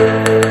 Música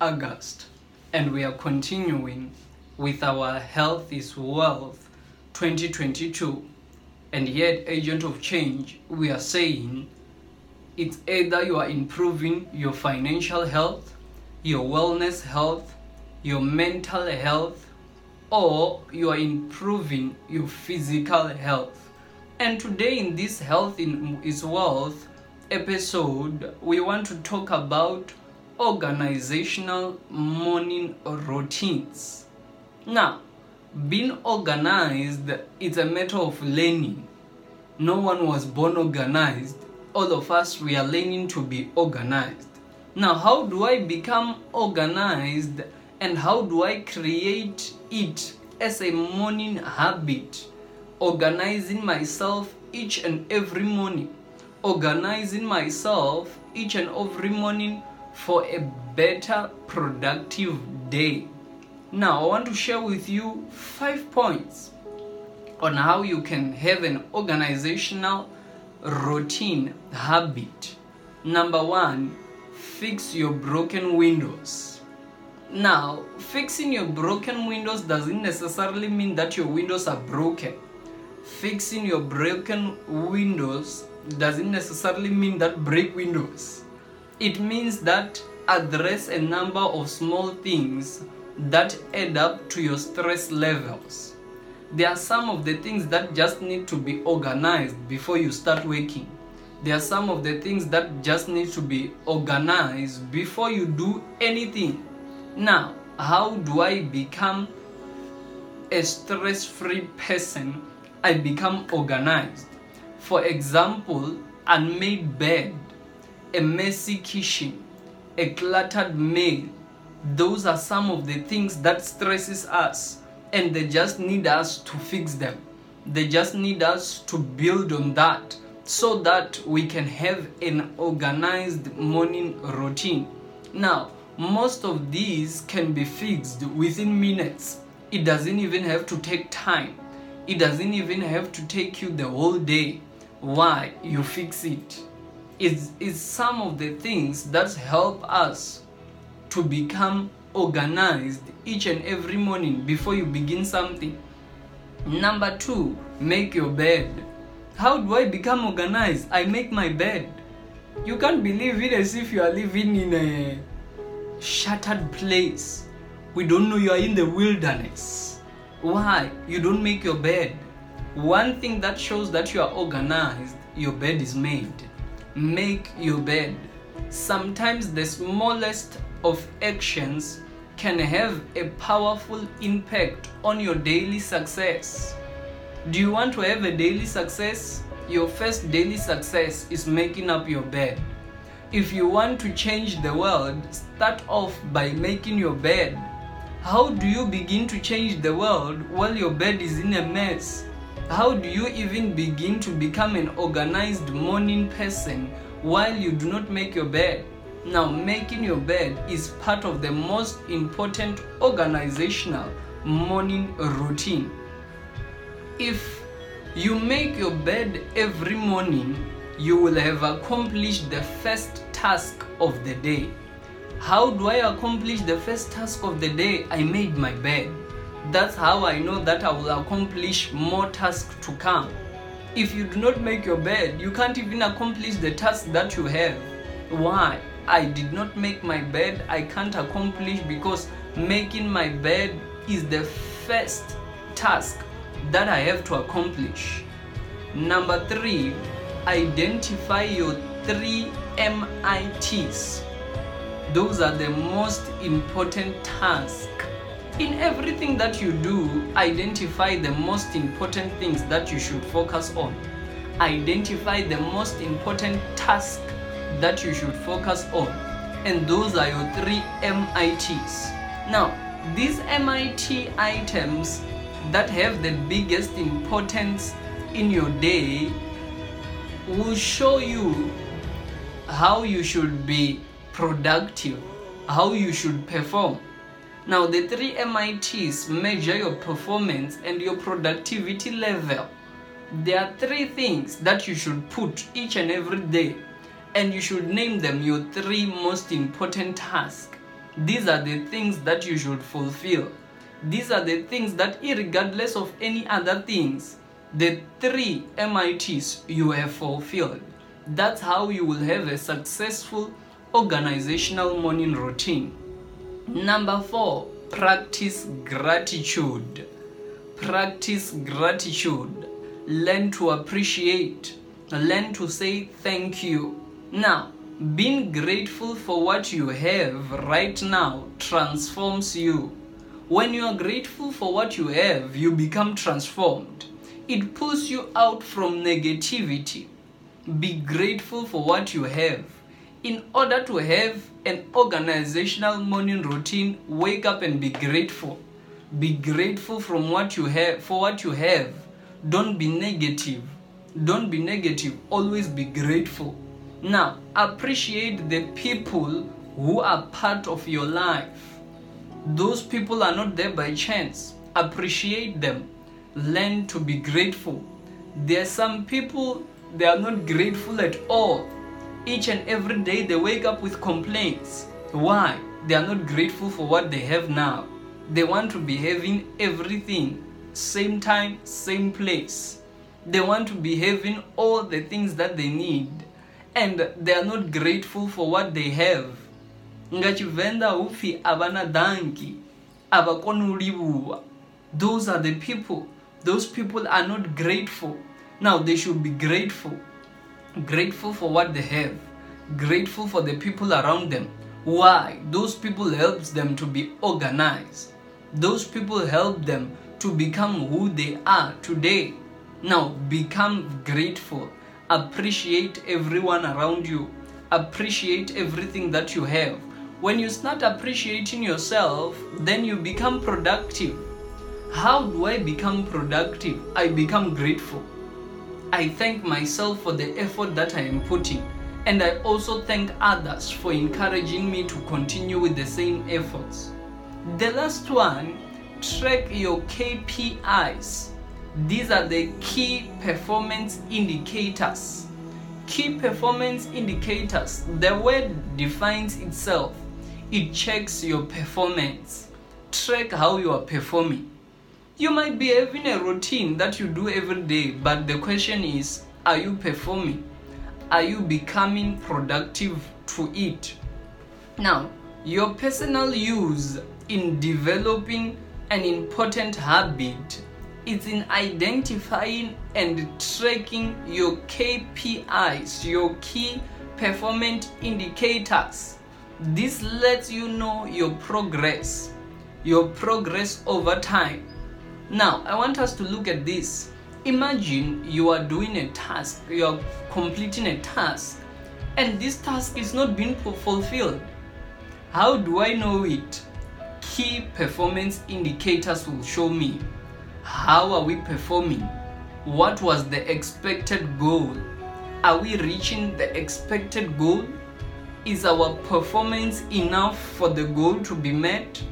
August, and we are continuing with our Health is Wealth 2022. And yet, Agent of Change, we are saying it's either you are improving your financial health, your wellness health, your mental health, or you are improving your physical health. And today, in this Health is Wealth episode, we want to talk about organizational morning routines. Now, being organized is a matter of learning. No one was born organized. All of us, we are learning to be organized. Now, how do I become organized and how do I create it as a morning habit? Organizing myself each and every morning. Organizing myself each and every morning for a better productive day. Now, I want to share with you five points on how you can have an organizational routine habit. Number one, fix your broken windows. Now, fixing your broken windows doesn't necessarily mean that your windows are broken. Fixing your broken windows doesn't necessarily mean that break windows. It means that address a number of small things that add up to your stress levels. There are some of the things that just need to be organized before you start working. There are some of the things that just need to be organized before you do anything. Now, how do I become a stress free person? I become organized. For example, unmade bed, a messy kitchen, a cluttered mail. Those are some of the things that stresses us and they just need us to fix them. They just need us to build on that so that we can have an organized morning routine. Now, most of these can be fixed within minutes. It doesn't even have to take time. It doesn't even have to take you the whole day. Why? You fix it. It's, it's some of the things that help us to become organized each and every morning before you begin something. Number two, make your bed. How do I become organized? I make my bed. You can't believe it as if you are living in a shattered place. We don't know you are in the wilderness. Why? You don't make your bed. One thing that shows that you are organized, your bed is made. Make your bed. Sometimes the smallest of actions can have a powerful impact on your daily success. Do you want to have a daily success? Your first daily success is making up your bed. If you want to change the world, start off by making your bed. How do you begin to change the world while your bed is in a mess? How do you even begin to become an organized morning person while you do not make your bed? Now, making your bed is part of the most important organizational morning routine. If you make your bed every morning, you will have accomplished the first task of the day. How do I accomplish the first task of the day? I made my bed. That's how I know that I will accomplish more tasks to come. If you do not make your bed, you can't even accomplish the task that you have. Why? I did not make my bed, I can't accomplish because making my bed is the first task that I have to accomplish. Number three, identify your three MITs. Those are the most important tasks In everything that you do, identify the most important things that you should focus on. Identify the most important task that you should focus on. And those are your three MITs. Now, these MIT items that have the biggest importance in your day will show you how you should be productive, how you should perform. Now, the three MITs measure your performance and your productivity level. There are three things that you should put each and every day, and you should name them your three most important tasks. These are the things that you should fulfill. These are the things that, regardless of any other things, the three MITs you have fulfilled. That's how you will have a successful organizational morning routine. Number four, practice gratitude. Practice gratitude. Learn to appreciate. Learn to say thank you. Now, being grateful for what you have right now transforms you. When you are grateful for what you have, you become transformed. It pulls you out from negativity. Be grateful for what you have. In order to have an organizational morning routine, wake up and be grateful. Be grateful from what you have for what you have. Don't be negative. Don't be negative. Always be grateful. Now, appreciate the people who are part of your life. Those people are not there by chance. Appreciate them. Learn to be grateful. There are some people they are not grateful at all. Each and every day they wake up with complaints. Why? They are not grateful for what they have now. They want to be having everything, same time, same place. They want to be having all the things that they need and they are not grateful for what they have nga tshivenḓa hu pfhi a vha danki a vha koni u livhuwa those are the people those people are not grateful now they should be grateful grateful for what they have grateful for the people around them. Why? Those people helps them to be organized. Those people help them to become who they are today. Now become grateful. Appreciate everyone around you. Appreciate everything that you have. When you start appreciating yourself then you become productive. How do i become productive? I become grateful i thank myself for the effort that i am putting and i also thank others for encouraging me to continue with the same efforts the last one track your kpis these are the key performance indicators. Key performance indicators, the word defines itself. It checks your performance. Track how you are performing. You might be having a routine that you do every day, but the question is are you performing? Are you becoming productive to it? Now, your personal use in developing an important habit is in identifying and tracking your KPIs, your key performance indicators. This lets you know your progress, your progress over time. Now, I want us to look at this. Imagine you are doing a task, you are completing a task, and this task is not being fulfilled. How do I know it? Key performance indicators will show me how are we performing? What was the expected goal? Are we reaching the expected goal? Is our performance enough for the goal to be met?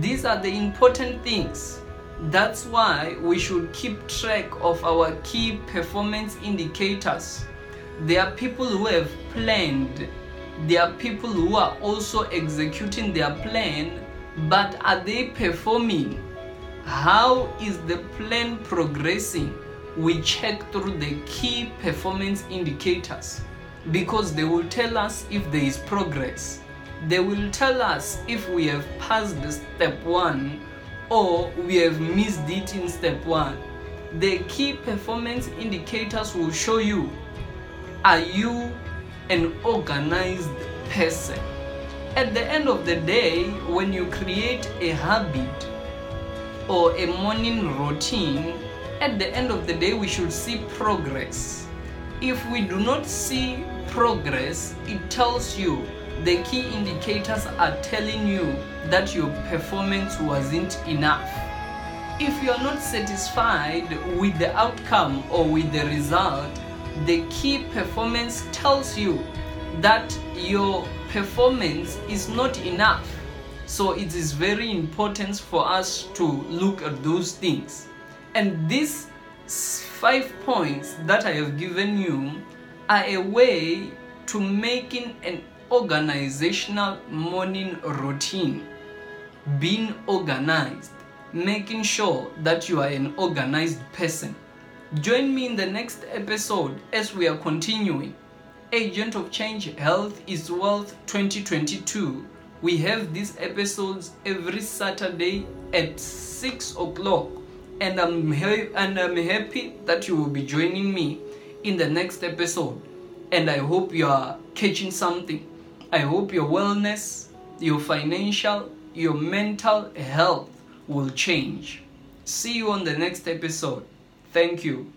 These are the important things. That's why we should keep track of our key performance indicators. There are people who have planned, there are people who are also executing their plan, but are they performing? How is the plan progressing? We check through the key performance indicators because they will tell us if there is progress. They will tell us if we have passed step one or we have missed it in step one. The key performance indicators will show you are you an organized person? At the end of the day, when you create a habit, or a morning routine, at the end of the day, we should see progress. If we do not see progress, it tells you the key indicators are telling you that your performance wasn't enough. If you are not satisfied with the outcome or with the result, the key performance tells you that your performance is not enough. So it is very important for us to look at those things. And these five points that I have given you are a way to making an organizational morning routine. Being organized, making sure that you are an organized person. Join me in the next episode as we are continuing. Agent of Change Health is Wealth 2022. We have these episodes every Saturday at 6 o'clock, and I'm, ha- and I'm happy that you will be joining me in the next episode. And I hope you are catching something. I hope your wellness, your financial, your mental health will change. See you on the next episode. Thank you.